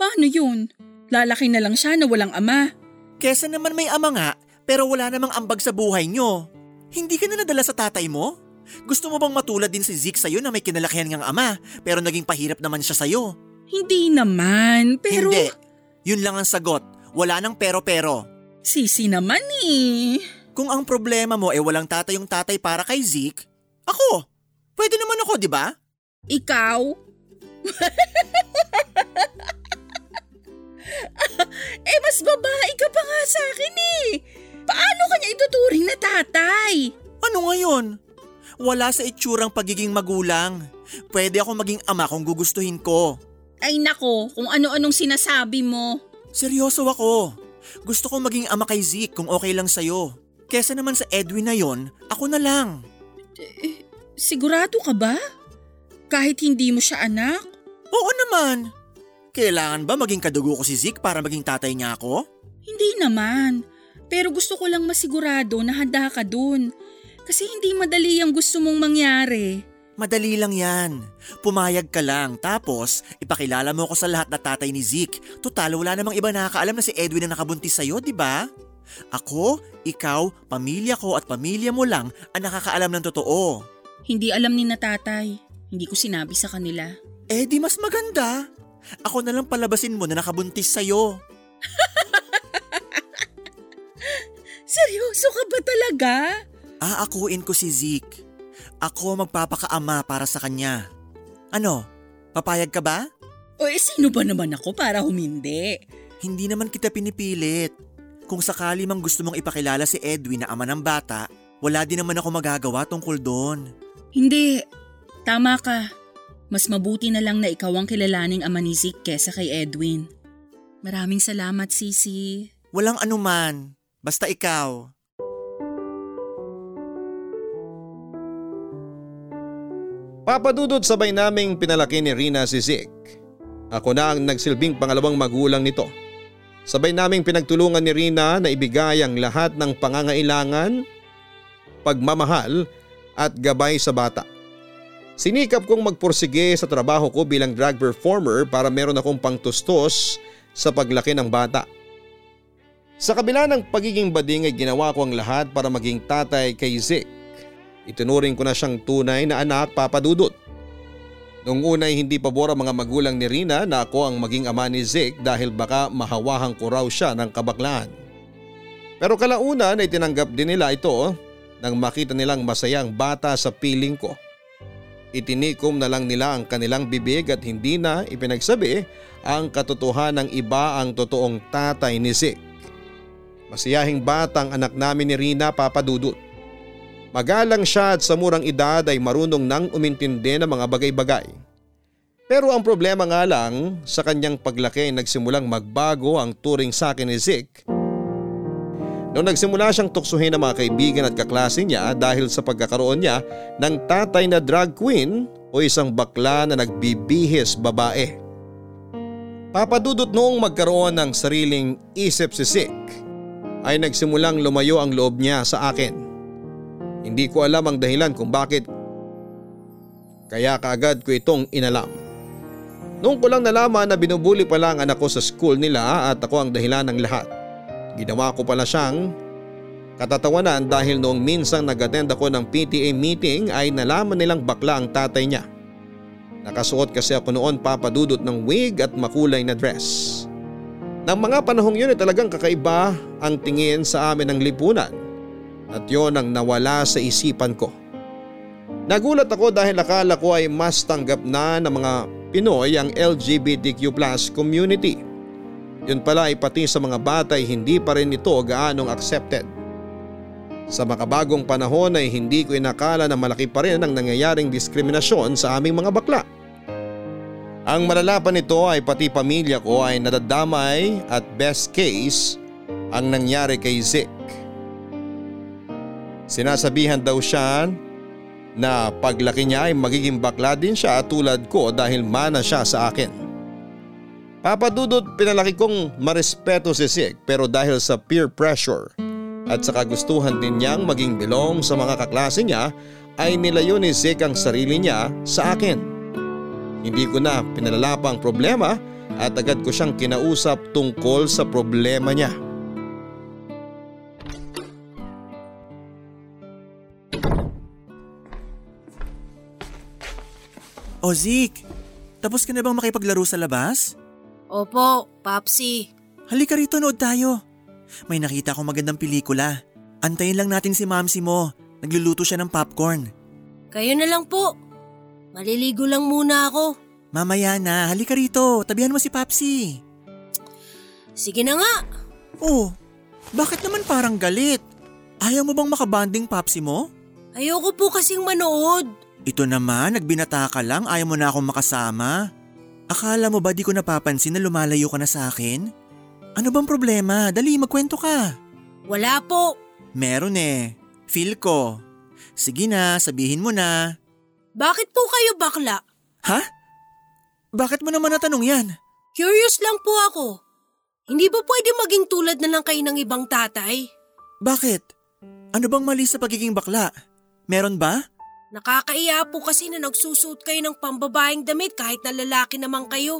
Paano yun? Lalaki na lang siya na walang ama. Kesa naman may ama nga, pero wala namang ambag sa buhay nyo. Hindi ka na nadala sa tatay mo? Gusto mo bang matulad din si Zeke sa'yo na may kinalakihan ngang ama, pero naging pahirap naman siya sa'yo? Hindi naman, pero... Hindi. Yun lang ang sagot. Wala nang pero-pero. Sisi naman eh. Kung ang problema mo ay walang tatay yung tatay para kay Zeke, ako, pwede naman ako, di ba? Ikaw? eh mas babae ka pa nga sa akin eh. Paano kanya ituturing na tatay? Ano ngayon? Wala sa itsurang pagiging magulang. Pwede ako maging ama kung gugustuhin ko. Ay nako, kung ano-anong sinasabi mo. Seryoso ako. Gusto ko maging ama kay Zeke kung okay lang sa'yo. Kesa naman sa Edwin na yon, ako na lang. Eh, sigurado ka ba? Kahit hindi mo siya anak? Oo naman. Kailangan ba maging kadugo ko si Zeke para maging tatay niya ako? Hindi naman. Pero gusto ko lang masigurado na handa ka dun. Kasi hindi madali ang gusto mong mangyari. Madali lang yan. Pumayag ka lang tapos ipakilala mo ko sa lahat na tatay ni Zeke. Total wala namang iba nakakaalam na si Edwin na nakabuntis sa'yo, di ba? Ako, ikaw, pamilya ko at pamilya mo lang ang nakakaalam ng totoo. Hindi alam ni na tatay. Hindi ko sinabi sa kanila. Eh di mas maganda. Ako na lang palabasin mo na nakabuntis sa'yo. Seryoso ka ba talaga? Aakuin ko si Zeke. Ako magpapakaama para sa kanya. Ano, papayag ka ba? O eh sino ba naman ako para humindi? Hindi naman kita pinipilit. Kung sakali mang gusto mong ipakilala si Edwin na ama ng bata, wala din naman ako magagawa tungkol doon. Hindi. Tama ka. Mas mabuti na lang na ikaw ang kilalaning ama ni Zeke kesa kay Edwin. Maraming salamat, Sisi. Walang anuman. Basta ikaw. Papadudot sabay naming pinalaki ni Rina si Zeke. Ako na ang nagsilbing pangalawang magulang nito. Sabay naming pinagtulungan ni Rina na ibigay ang lahat ng pangangailangan, pagmamahal at gabay sa bata. Sinikap kong magpursige sa trabaho ko bilang drag performer para meron akong pangtustos sa paglaki ng bata. Sa kabila ng pagiging bading ay ginawa ko ang lahat para maging tatay kay Zeke. Itunuring ko na siyang tunay na anak papadudot. Noong una ay hindi pabor mga magulang ni Rina na ako ang maging ama ni Zeke dahil baka mahawahan ko raw siya ng kabaklaan. Pero kalaunan ay tinanggap din nila ito nang makita nilang masaya ang bata sa piling ko. Itinikom na lang nila ang kanilang bibig at hindi na ipinagsabi ang katotohanan ng iba ang totoong tatay ni Zeke. Masiyahing batang anak namin ni Rina papadudot. Magalang siya at sa murang edad ay marunong nang umintindi ng mga bagay-bagay. Pero ang problema nga lang, sa kanyang paglaki ay nagsimulang magbago ang turing sa akin ni Zeke. Noong nagsimula siyang tuksuhin ng mga kaibigan at kaklase niya dahil sa pagkakaroon niya ng tatay na drag queen o isang bakla na nagbibihis babae. Papadudot noong magkaroon ng sariling isip si Zeke ay nagsimulang lumayo ang loob niya sa akin. Hindi ko alam ang dahilan kung bakit kaya kaagad ko itong inalam. Noong ko lang nalaman na binubuli pala ang anak ko sa school nila at ako ang dahilan ng lahat. Ginawa ko pala siyang katatawanan dahil noong minsang nag-attend ako ng PTA meeting ay nalaman nilang bakla ang tatay niya. Nakasuot kasi ako noon papadudot ng wig at makulay na dress. Nang mga panahong yun ay talagang kakaiba ang tingin sa amin ng lipunan at yon ang nawala sa isipan ko. Nagulat ako dahil akala ko ay mas tanggap na ng mga Pinoy ang LGBTQ plus community. Yun pala ay pati sa mga bata ay hindi pa rin ito gaanong accepted. Sa makabagong panahon ay hindi ko inakala na malaki pa rin ang nangyayaring diskriminasyon sa aming mga bakla. Ang malala pa nito ay pati pamilya ko ay nadadamay at best case ang nangyari kay Zeke. Sinasabihan daw siya na paglaki niya ay magiging bakla din siya tulad ko dahil mana siya sa akin. Papadudot pinalaki kong marespeto si Zeke pero dahil sa peer pressure At sa kagustuhan din niyang maging bilong sa mga kaklase niya ay nilayo ni Zeke ang sarili niya sa akin. Hindi ko na pinalala pa ang problema at agad ko siyang kinausap tungkol sa problema niya. O Zeke, tapos ka na bang makipaglaro sa labas? Opo, Papsi. Halika rito, nood tayo. May nakita akong magandang pelikula. Antayin lang natin si Mamsi mo. Nagluluto siya ng popcorn. Kayo na lang po. Maliligo lang muna ako. Mamaya na, halika rito. Tabihan mo si Papsi. Sige na nga. Oh, bakit naman parang galit? Ayaw mo bang makabanding Papsi mo? Ayoko po kasing manood. Ito naman, nagbinata ka lang, ayaw mo na akong makasama. Akala mo ba di ko napapansin na lumalayo ka na sa akin? Ano bang problema? Dali, magkwento ka. Wala po. Meron eh. Feel ko. Sige na, sabihin mo na. Bakit po kayo bakla? Ha? Bakit mo naman natanong yan? Curious lang po ako. Hindi ba pwede maging tulad na lang kayo ng ibang tatay? Bakit? Ano bang mali sa pagiging bakla? Meron ba? Nakakaiya po kasi na nagsusuot kayo ng pambabaeng damit kahit na lalaki naman kayo.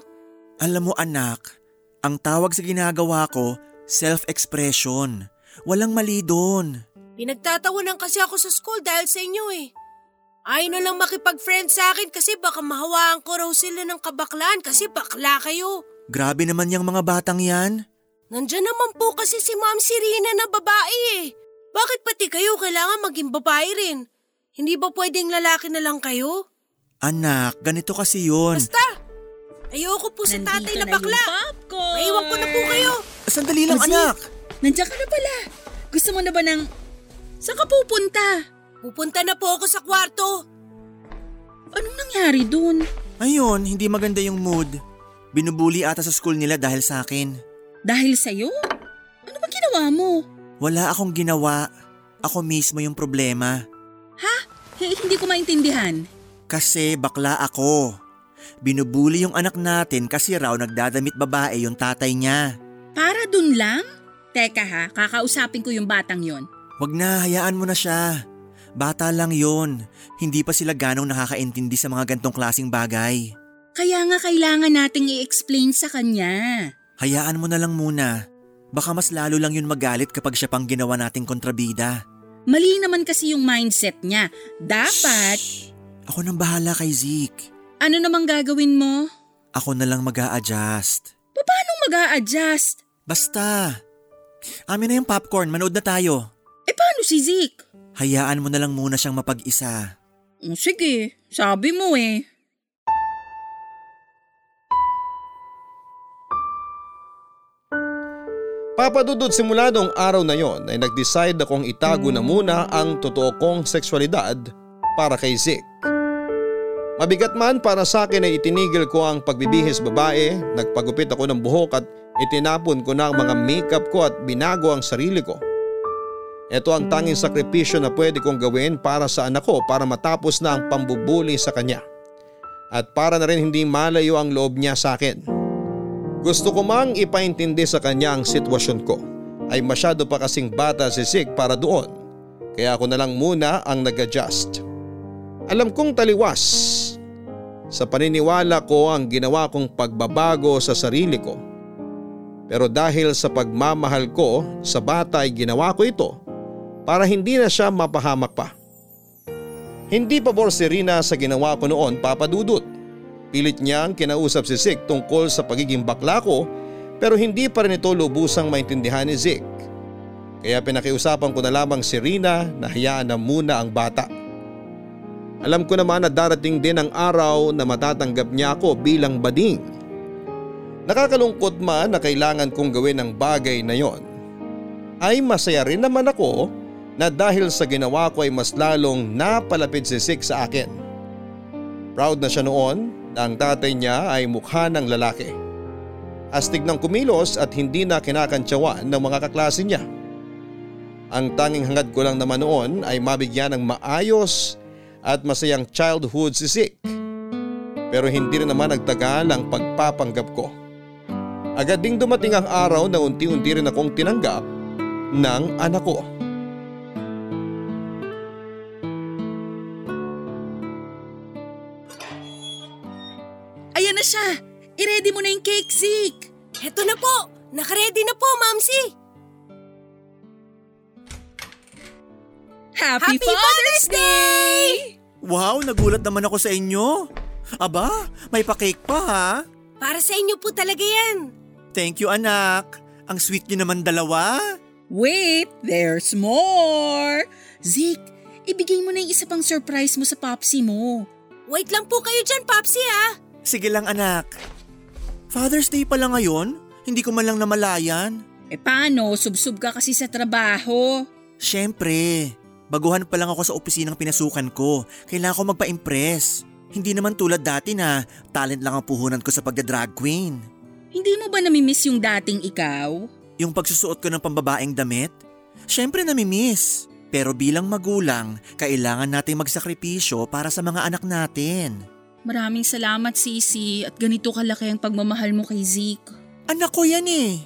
Alam mo anak, ang tawag sa ginagawa ko, self-expression. Walang mali doon. Pinagtatawanan kasi ako sa school dahil sa inyo eh. Ayaw na lang makipag-friend sa akin kasi baka mahawaan ko raw sila ng kabaklaan kasi bakla kayo. Grabe naman yung mga batang yan. Nandyan naman po kasi si Ma'am Sirina na babae eh. Bakit pati kayo kailangan maging babae rin? Hindi ba pwedeng lalaki na lang kayo? Anak, ganito kasi yun. Basta! Ayoko po sa tatay na Nandito bakla. yung popcorn. Maiwan ko na po kayo. Sandali lang Ozzy, anak. Nandiyan ka na pala. Gusto mo na ba ng... Saan ka pupunta? Pupunta na po ako sa kwarto. Anong nangyari dun? Ayun, hindi maganda yung mood. Binubuli ata sa school nila dahil sa akin. Dahil sa'yo? Ano ba ginawa mo? Wala akong ginawa. Ako mismo yung problema. Ha? Hindi ko maintindihan. Kasi bakla ako. Binubuli yung anak natin kasi raw nagdadamit babae yung tatay niya. Para dun lang? Teka ha, kakausapin ko yung batang yon. Wag na, hayaan mo na siya. Bata lang yon. Hindi pa sila ganong nakakaintindi sa mga gantong klasing bagay. Kaya nga kailangan nating i-explain sa kanya. Hayaan mo na lang muna. Baka mas lalo lang yun magalit kapag siya pang ginawa nating kontrabida. Mali naman kasi yung mindset niya. Dapat, Shh! Ako nang bahala kay Zeke. ano namang gagawin mo? Ako na lang mag adjust Paano mag adjust Basta. Amin na yung popcorn, manood na tayo. Eh paano si Zeke? Hayaan mo na lang muna siyang mapag-isa. Oh, sige, sabi mo eh. Papadudod simula noong araw na yon ay nag-decide akong itago na muna ang totoo kong sexualidad para kay Zeke. Mabigat man para sa akin ay itinigil ko ang pagbibihis babae, nagpagupit ako ng buhok at itinapon ko na ang mga makeup ko at binago ang sarili ko. Ito ang tanging sakripisyo na pwede kong gawin para sa anak ko para matapos na ang pambubuli sa kanya. At para na rin hindi malayo ang loob niya sa akin. Gusto ko mang ipaintindi sa kanya ang sitwasyon ko ay masyado pa kasing bata si Sig para doon kaya ako na lang muna ang nag-adjust. Alam kong taliwas. Sa paniniwala ko ang ginawa kong pagbabago sa sarili ko. Pero dahil sa pagmamahal ko sa bata ay ginawa ko ito para hindi na siya mapahamak pa. Hindi pabor si Rina sa ginawa ko noon papadudot. Pilit niyang kinausap si Zik tungkol sa pagiging bakla ko pero hindi pa rin ito lubusang maintindihan ni Zik. Kaya pinakiusapan ko na lamang si Rina na hayaan na muna ang bata. Alam ko naman na darating din ang araw na matatanggap niya ako bilang bading. Nakakalungkot man na kailangan kong gawin ang bagay na yon. Ay masaya rin naman ako na dahil sa ginawa ko ay mas lalong napalapit si Zik sa akin. Proud na siya noon na tatay niya ay mukha ng lalaki. Astig ng kumilos at hindi na kinakantsawan ng mga kaklase niya. Ang tanging hangad ko lang naman noon ay mabigyan ng maayos at masayang childhood si Zik. Pero hindi rin naman nagtagal ang pagpapanggap ko. Agad ding dumating ang araw na unti-unti rin akong tinanggap ng anak ko. Na siya! I-ready mo na yung cake, Zeke! Heto na po! Nakaready na po, Mamsi! Happy, Father's Day! Wow, nagulat naman ako sa inyo. Aba, may pa-cake pa ha? Para sa inyo po talaga yan. Thank you anak. Ang sweet niyo naman dalawa. Wait, there's more! Zeke, ibigay mo na yung isa pang surprise mo sa popsi mo. Wait lang po kayo dyan, Popsi ha. Sige lang anak. Father's Day pala ngayon? Hindi ko man lang namalayan. Eh paano, subsub ka kasi sa trabaho. Siyempre, baguhan pa lang ako sa opisinang pinasukan ko. Kailangan ko magpa-impress. Hindi naman tulad dati na talent lang ang puhunan ko sa pagda-drag queen. Hindi mo ba namimiss yung dating ikaw? Yung pagsusuot ko ng pambabaeng damit? Siyempre namimiss. Pero bilang magulang, kailangan nating magsakripisyo para sa mga anak natin. Maraming salamat, Sisi, at ganito kalaki ang pagmamahal mo kay Zeke. Anak ko yan eh.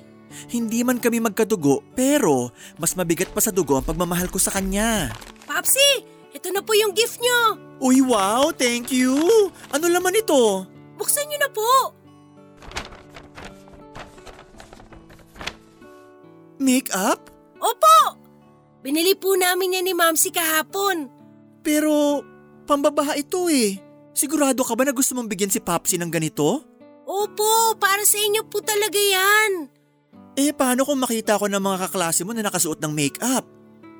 Hindi man kami magkadugo, pero mas mabigat pa sa dugo ang pagmamahal ko sa kanya. Popsi, ito na po yung gift nyo. Uy, wow! Thank you! Ano laman ito? Buksan nyo na po. Make-up? Opo! Binili po namin yan ni Mamsi kahapon. Pero, pambabaha ito eh. Sigurado ka ba na gusto mong bigyan si Popsi ng ganito? Opo, para sa inyo po talaga yan. Eh, paano kung makita ko ng mga kaklase mo na nakasuot ng make-up?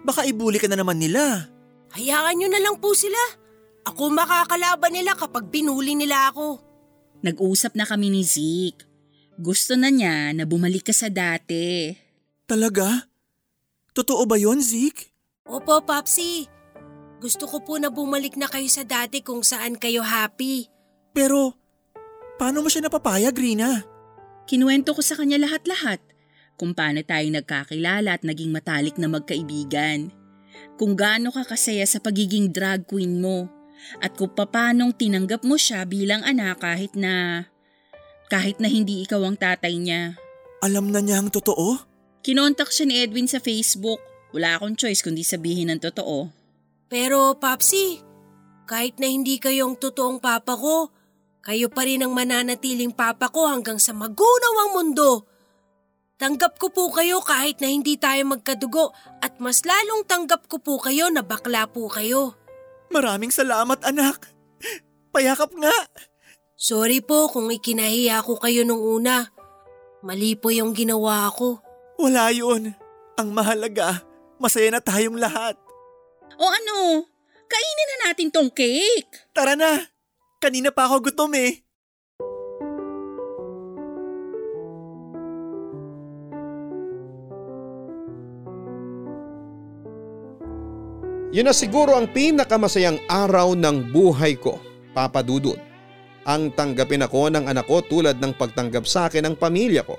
Baka ibuli ka na naman nila. Hayaan nyo na lang po sila. Ako makakalaban nila kapag binuli nila ako. Nag-usap na kami ni Zeke. Gusto na niya na bumalik ka sa dati. Talaga? Totoo ba yon Zeke? Opo, Popsi. Gusto ko po na bumalik na kayo sa dati kung saan kayo happy. Pero, paano mo siya napapayag, Rina? Kinuwento ko sa kanya lahat-lahat kung paano tayo nagkakilala at naging matalik na magkaibigan. Kung gaano ka kasaya sa pagiging drag queen mo at kung paanong tinanggap mo siya bilang anak kahit na kahit na hindi ikaw ang tatay niya. Alam na niya ang totoo? Kinontak siya ni Edwin sa Facebook. Wala akong choice kundi sabihin ng totoo. Pero, Popsi, kahit na hindi kayo ang totoong papa ko, kayo pa rin ang mananatiling papa ko hanggang sa magunaw ang mundo. Tanggap ko po kayo kahit na hindi tayo magkadugo at mas lalong tanggap ko po kayo na bakla po kayo. Maraming salamat, anak. Payakap nga. Sorry po kung ikinahiya ko kayo nung una. Mali po yung ginawa ko. Wala yun. Ang mahalaga, masaya na tayong lahat. O ano, kainin na natin tong cake. Tara na. Kanina pa ako gutom eh. Yun na siguro ang pinakamasayang araw ng buhay ko, Papa Dudut. Ang tanggapin ako ng anak ko tulad ng pagtanggap sa akin ng pamilya ko.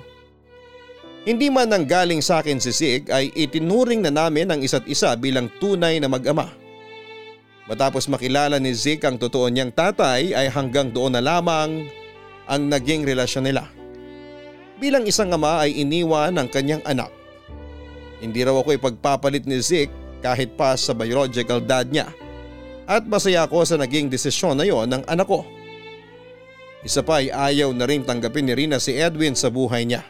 Hindi man nang galing sa akin si Sig ay itinuring na namin ang isa't isa bilang tunay na mag-ama. Matapos makilala ni Zik ang totoo niyang tatay ay hanggang doon na lamang ang naging relasyon nila. Bilang isang ama ay iniwan ang kanyang anak. Hindi raw ako ipagpapalit ni Zik kahit pa sa biological dad niya. At masaya ako sa naging desisyon na yon ng anak ko. Isa pa ay ayaw na rin tanggapin ni Rina si Edwin sa buhay niya.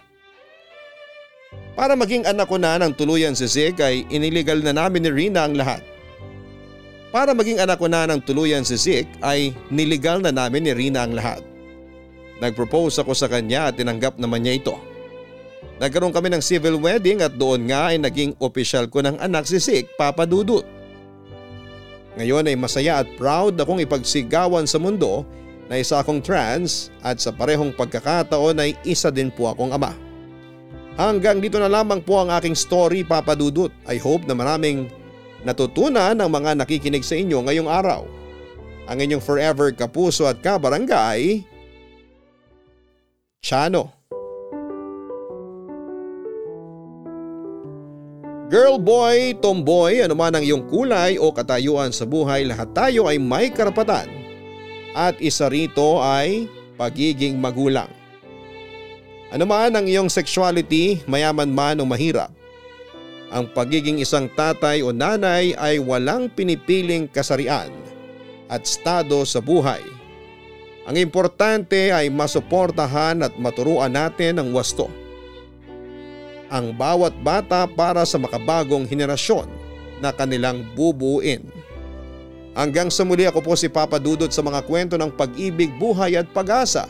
Para maging anak ko na ng tuluyan si Zig ay iniligal na namin ni Rina ang lahat. Para maging anak ko na ng tuluyan si Zig ay niligal na namin ni Rina ang lahat. Nagpropose ako sa kanya at tinanggap naman niya ito. Nagkaroon kami ng civil wedding at doon nga ay naging opisyal ko ng anak si Zig, Papa Dudut. Ngayon ay masaya at proud akong ipagsigawan sa mundo na isa akong trans at sa parehong pagkakataon ay isa din po akong ama. Hanggang dito na lamang po ang aking story Papa Dudut. I hope na maraming natutunan ng mga nakikinig sa inyo ngayong araw. Ang inyong forever kapuso at kabarangay, Chano. Girl, boy, tomboy, anuman ang iyong kulay o katayuan sa buhay, lahat tayo ay may karapatan. At isa rito ay pagiging magulang. Ano man ang iyong sexuality, mayaman man o mahirap. Ang pagiging isang tatay o nanay ay walang pinipiling kasarian at estado sa buhay. Ang importante ay masuportahan at maturuan natin ang wasto. Ang bawat bata para sa makabagong henerasyon na kanilang bubuin. Hanggang sa muli ako po si Papa Dudot sa mga kwento ng pag-ibig, buhay at pag-asa